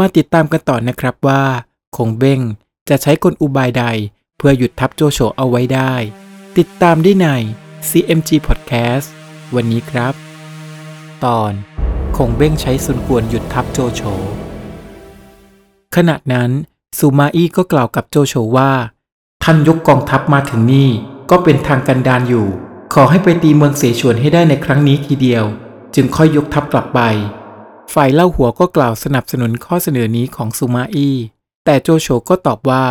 มาติดตามกันต่อนะครับว่า คงเบ้งจะใช้กลอุบายใด เพื่อหยุดทับโจโฉเอาไว้ได้ ติดตามได้ใน CMG Podcast วันนี้ครับ ตอน คงเบ้งใช้ซุนกวนหยุดทับโจโฉขณะนั้นซูมาอี้ก็กล่าวกับโจโฉว่า ท่านยกกองทัพมาถึงนี่ ก็เป็นทางกันดานอยู่ ขอให้ไปตีเมืองเสฉวนให้ได้ในครั้งนี้ทีเดียว จึงค่อยยกทัพกลับไป ฝ่ายเล่าหัวก็กล่าวสนับสนุนข้อเสนอนี้ของซูมาอี้ แต่โจโฉก็ตอบว่า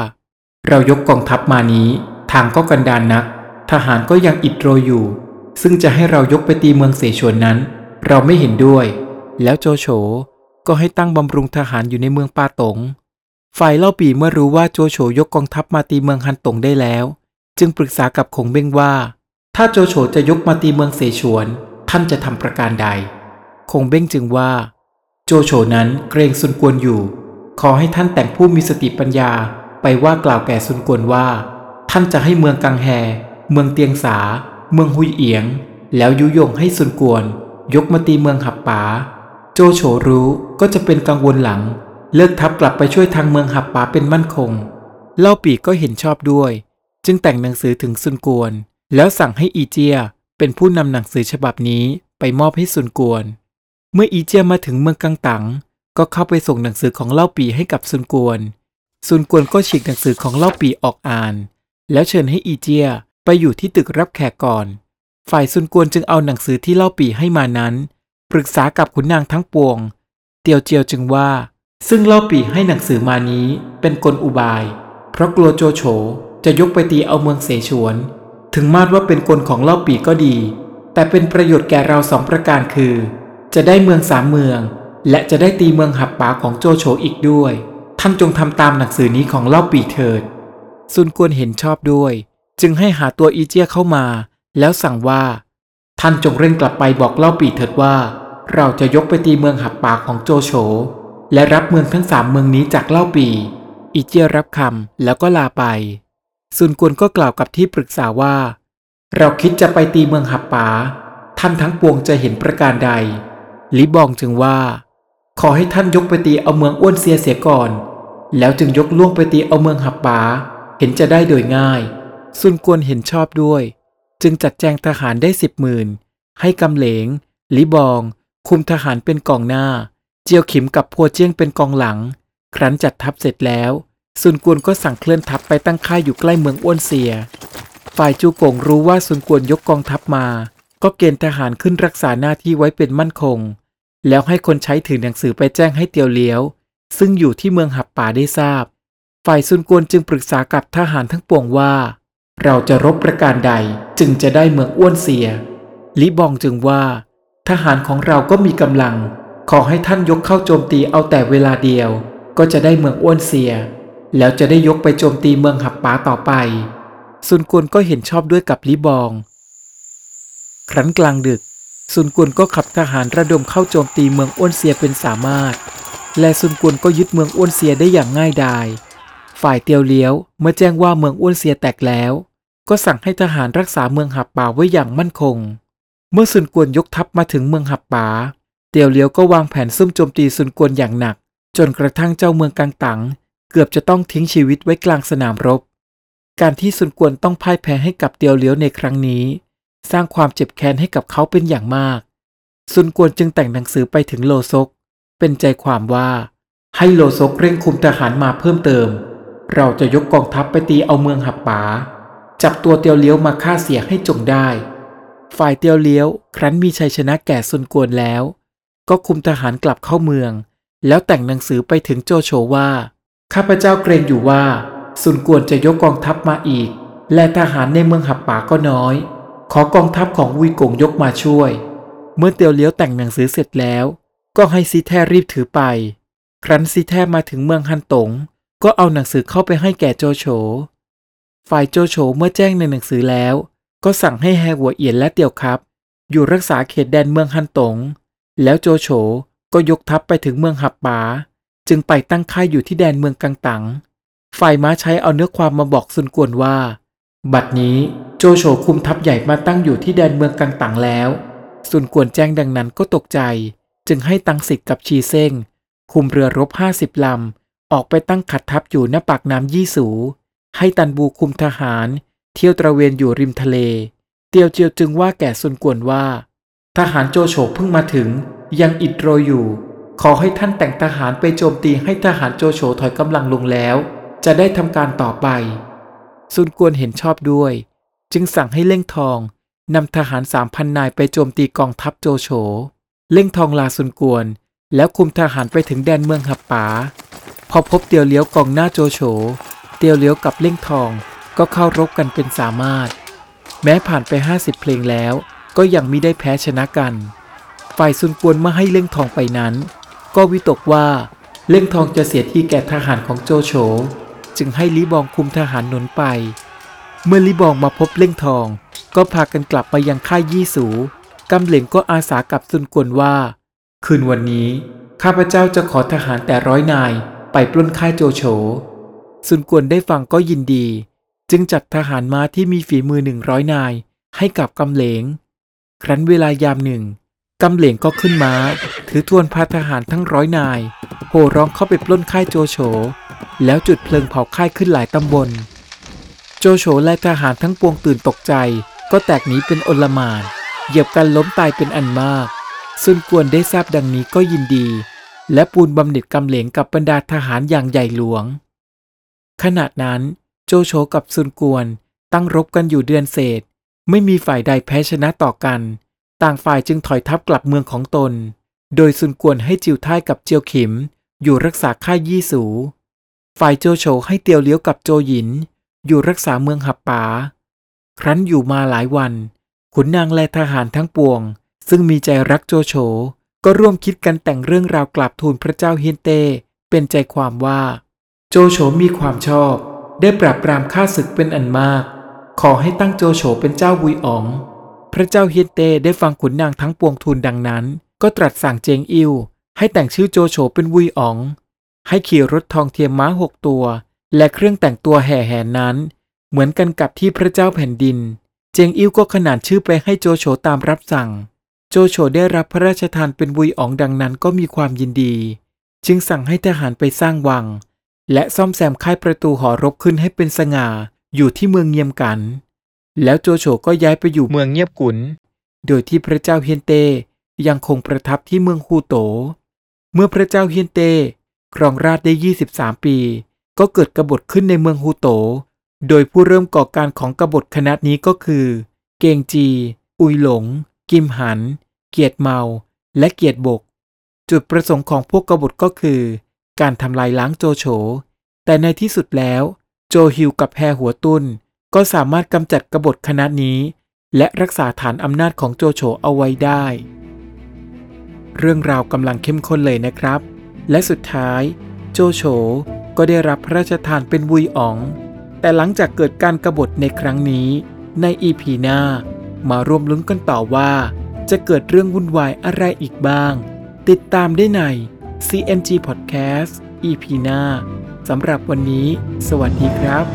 เรายกกองทัพมานี้ ทางก็กันดานนัก ทหารก็ยังอิดโรยอยู่ ซึ่งจะให้เรายกไปตีเมืองเสฉวนนั้น เราไม่เห็นด้วย แล้วโจโฉก็ให้ตั้งบำรุงทหารอยู่ในเมืองปาตง ฝ่ายเล่าปีเมื่อรู้ว่าโจโฉยกกองทัพมาตีเมืองฮันตงได้แล้ว จึงปรึกษากับคงเบ้งว่า ถ้าโจโฉจะยกมาตีเมืองเสฉวน ท่านจะทำประการใด คงเบ้งจึงว่า โจโฉนั้นเกรงซุนกวนอยู่ ขอให้ท่านแต่งผู้มีสติปัญญาไปว่ากล่าวแก่ซุนกวนว่า ท่านจะให้เมืองกังแฮ เมืองเตียงสา เมืองฮุยเอียง แล้วยุยงให้ซุนกวน ยกมาตีเมืองหับป๋า โจโฉรู้ก็จะเป็นกังวลหลัง เลิกทัพกลับไปช่วยทางเมืองหับป๋าเป็นมั่นคง เล่าปีก็เห็นชอบด้วย จึงแต่งหนังสือถึงซุนกวน แล้วสั่งให้อีเจียเป็นผู้นำหนังสือฉบับนี้ไปมอบให้ซุนกวน เมื่ออีเจียมาถึงเมืองกังตังก็เข้าไปส่งหนังสือของเล่าปีให้กับซุนกวน ซุนกวนก็ฉีกหนังสือของเล่าปีออกอ่าน แล้วเชิญให้อีเจียไปอยู่ที่ตึกรับแขกก่อน ฝ่ายซุนกวนจึงเอาหนังสือที่เล่าปีให้มานั้น ปรึกษากับขุนนางทั้งปวง เตียวเจียวจึงว่า ซึ่งเล่าปีให้หนังสือมานี้เป็นกลอุบาย เพราะกลัวโจโฉจะยกไปตีเอาเมืองเสฉวน ถึงมาดว่าเป็นกลของเล่าปีก็ดี แต่เป็นประโยชน์แก่เราสองประการคือ จะได้เมืองสามเมือง และจะได้ตีเมืองหับป๋าของโจโฉอีกด้วย ท่านจงทำตามหนังสือนี้ของเล่าปีเถิด ซุนกวนเห็นชอบด้วย จึงให้หาตัวอีเจียเข้ามา แล้วสั่งว่า ท่านจงเร่งกลับไปบอกเล่าปีเถิดว่า เราจะยกไปตีเมืองหับป่าของโจโฉและรับเมืองทั้งสามเมืองนี้จากเล่าปี อีเจียรับคำแล้วก็ลาไป ซุนกวนก็กล่าวกับที่ปรึกษาว่า เราคิดจะไปตีเมืองหับป่าท่านทั้งปวงจะเห็นประการใด ลิบองจึงว่า ขอให้ท่านยกไปตีเอาเมืองอ้วนเสียเสียก่อน แล้วจึงยกล่วงไปตีเอาเมืองหับป่าเห็นจะได้โดยง่าย ซุนกวนเห็นชอบด้วย จึงจัดแจงทหารได้สิบหมื่นให้กำเหลงลิบอง คุมทหารเป็นกองหน้า เจียวขิมกับพัวเจียงเป็นกองหลัง ครั้นจัดทัพเสร็จแล้ว ซุนกวนก็สั่งเคลื่อนทัพไปตั้งค่ายอยู่ใกล้เมืองอ้วนเสีย ฝ่ายจูกงรู้ว่าซุนกวนยกกองทัพมา ก็เกณฑ์ทหารขึ้นรักษาหน้าที่ไว้เป็นมั่นคง แล้วให้คนใช้ถือหนังสือไปแจ้งให้เตียวเลี้ยว ซึ่งอยู่ที่เมืองหับป่าได้ทราบ ฝ่ายซุนกวนจึงปรึกษากับทหารทั้งปวงว่า เราจะรบประการใดจึงจะได้เมืองอ้วนเสียลิบองจึงว่า ทหารของเราก็มีกำลัง ขอให้ท่านยกเข้าโจมตีเอาแต่เวลาเดียว ก็จะได้เมืองอ้วนเสีย แล้วจะได้ยกไปโจมตีเมืองหับป้าต่อไปซุนกวนก็เห็นชอบด้วยกับลิบอง ครั้นกลางดึก ซุนกวนก็ขับทหารระดมเข้าโจมตีเมืองอ้วนเสียเป็นสามารถ และซุนกวนก็ยึดเมืองอ้วนเสียได้อย่างง่ายดาย ฝ่ายเตียวเลี้ยวเมื่อแจ้งว่าเมืองอ้วนเสียแตกแล้ว ก็สั่งให้ทหารรักษาเมืองหับป่าไว้อย่างมั่นคง เมื่อซุนกวนยกทัพมาถึงเมืองหับป่าเตียวเลี้ยวก็วางแผนซุ่มโจมตีซุนกวนอย่างหนัก จนกระทั่งเจ้าเมืองกังตังเกือบจะต้องทิ้งชีวิตไว้กลางสนามรบ การที่ซุนกวนต้องพ่ายแพ้ให้กับเตียวเลี้ยวในครั้งนี้ สร้างความเจ็บแค้นให้กับเขาเป็นอย่างมาก ซุนกวนจึงแต่งหนังสือไปถึงโลซก เป็นใจความว่า ให้โลซกเร่งคุมทหารมาเพิ่มเติม เราจะยกกองทัพไปตีเอาเมืองหับป๋า จับตัวเตียวเลี้ยวมาฆ่าเสียให้จงได้ ฝ่ายเตียวเลี้ยว ครั้นมีชัยชนะแก่ซุนกวนแล้ว ก็คุมทหารกลับเข้าเมือง แล้วแต่งหนังสือไปถึงโจโฉว่า ข้าพเจ้าเกรงอยู่ว่าซุนกวนจะยกกองทัพมาอีก และทหารในเมืองหับป่าก็น้อย ขอกองทัพของวุยกงยกมาช่วย เมื่อเตียวเลี้ยวแต่งหนังสือเสร็จแล้ว ก็ให้ซีแทรีบถือไป ครั้นซีแทบมาถึงเมืองฮันตง ก็เอาหนังสือเข้าไปให้แก่โจโฉ ฝ่ายโจโฉเมื่อแจ้งในหนังสือแล้ว ก็สั่งให้แฮหัวเอียนและเตียวครับ อยู่รักษาเขตแดนเมืองฮันตง แล้วโจโฉก็ยกทัพไปถึงเมืองหับปาจึงไปตั้งค่ายอยู่ที่แดนเมืองกังตังฝ่ายม้าใช้เอาเนื้อความมาบอกซุนกวนว่า บัดนี้โจโฉคุมทัพใหญ่มาตั้งอยู่ที่แดนเมืองกังตังแล้วซุนกวนแจ้งดังนั้นก็ตกใจ จึงให้ตังสิกกับชีเซ้งคุมเรือรบห้าสิบลำ ออกไปตั้งขัดทัพอยู่หน้าปากน้ำยี่สู ให้ตันบูคุมทหาร เที่ยวตระเวนอยู่ริมทะเล เตียวเจียวจึงว่าแก่ซุนกวนว่า ทหารโจโฉเพิ่งมาถึง ยังอิดโรยอยู่ ขอให้ท่านแต่งทหารไปโจมตีให้ทหารโจโฉถอยกำลังลงแล้ว จะได้ทำการต่อไป ซุนกวนเห็นชอบด้วย จึงสั่งให้เล่งทองนำทหารสามพันนายไปโจมตีกองทัพโจโฉ เล่งทองลาซุนกวน แล้วคุมทหารไปถึงแดนเมืองหับป๋า พอพบเตียวเลี้ยวกองหน้าโจโฉ เตียวเลี้ยวกับเล่งทองก็เข้ารบกันเป็นสามารถ แม้ผ่านไปห้าสิบเพลงแล้วก็ยังมิได้แพ้ชนะกัน ฝ่ายซุนกวนเมื่อให้เล่งทองไปนั้น ก็วิตกว่าเล่งทองจะเสียที่แก่ทหารของโจโฉ จึงให้ลิบองคุมทหารหนุนไป เมื่อลิบองมาพบเล่งทอง ก็พากันกลับมายังค่ายยี่สูกำเหลงก็อาสากับซุนกวนว่า คืนวันนี้ ข้าพเจ้าจะขอทหารแต่ร้อยนายไปปล้นค่ายโจโฉซุนกวนได้ฟังก็ยินดี จึงจัดทหารม้าที่มีฝีมือหนึ่งร้อยนาย ให้กับกำเหลง ครั้นเวลายามหนึ่งกำเหลงก็ขึ้นม้า ถือทวนพาทหารทั้งร้อยนาย โห่ร้องเข้าไปปล้นค่ายโจโฉ แล้วจุดเพลิงเผาค่ายขึ้นหลายตำบล โจโฉและทหารทั้งปวงตื่นตกใจ ก็แตกหนีเป็นอลหม่านเหยียบกันล้มตายเป็นอันมากซุนกวนได้ทราบดังนี้ก็ยินดี และปูนบำเหน็จกำเหลงกับบรรดาทหารอย่างใหญ่หลวง ขณะนั้น โจโฉกับซุนกวนตั้งรบกันอยู่เดือนเศษ ไม่มีฝ่ายใดแพ้ชนะต่อกัน ต่างฝ่ายจึงถอยทัพกลับเมืองของตน โดยซุนกวนให้จิวท่ายกับเจียวขิม อยู่รักษาค่ายยี่สู ฝ่ายโจโฉให้เตียวเลี้ยวกับโจหยิน อยู่รักษาเมืองหับป๋า ครั้นอยู่มาหลายวัน ขุนนางและทหารทั้งปวง ซึ่งมีใจรักโจโฉก็ร่วมคิดกันแต่งเรื่องราวกราบทูลพระเจ้าเฮียนเต้เป็นใจความว่า โจโฉมีความชอบ ได้ปราบปรามข้าศึกเป็นอันมาก ขอให้ตั้งโจโฉเป็นเจ้าวุยอ๋อง พระเจ้าเฮียนเต้ได้ฟังขุนนางทั้งปวงทูลดังนั้น ก็ตรัสสั่งเจงอิวให้แต่งชื่อโจโฉเป็นวุยอ๋อง ให้ขี่รถทองเทียมม้าหกตัว และเครื่องแต่งตัวแห่แห่นั้น เหมือนกันกับที่พระเจ้าแผ่นดิน เจงอิวก็ขนานชื่อไปให้โจโฉตามรับสั่ง โจโฉได้รับพระราชทานเป็นวุยอ๋องดังนั้นก็มีความยินดี จึงสั่งให้ทหารไปสร้างวัง และซ่อมแซมค่ายประตูหอรบขึ้นให้เป็นสง่าอยู่ที่เมืองเงียมกัน แล้วโจโฉก็ย้ายไปอยู่เมืองเงียบกุนโดยที่พระเจ้าเฮียนเตยังคงประทับที่เมืองฮูโต เมื่อพระเจ้าเฮียนเต ครองราชย์ได้ 23 ปี ก็เกิดกบฏขึ้นในเมืองฮูโต โดยผู้เริ่มก่อการของกบฏคณะนี้ก็คือ เกงจี อุยหลง กิมหัน เกียรติเมา และเกียรติบก จุดประสงค์ของพวกกบฏก็คือ การทำลายล้างโจโฉ แต่ในที่สุดแล้ว โจฮิวกับแฮหัวตุนก็สามารถกำจัดกบฏคณะนี้ และรักษาฐานอำนาจของโจโฉเอาไว้ได้ เรื่องราวกำลังเข้มข้นเลยนะครับ และสุดท้าย โจโฉก็ได้รับพระราชทานเป็นวุยอ๋อง แต่หลังจากเกิดการกบฏในครั้งนี้ ในอีพีหน้า มาร่วมลุ้นกันต่อว่า จะเกิดเรื่องวุ่นวายอะไรอีกบ้าง ติดตามได้ใน CMG Podcast EP หน้าสำหรับวันนี้ สวัสดีครับ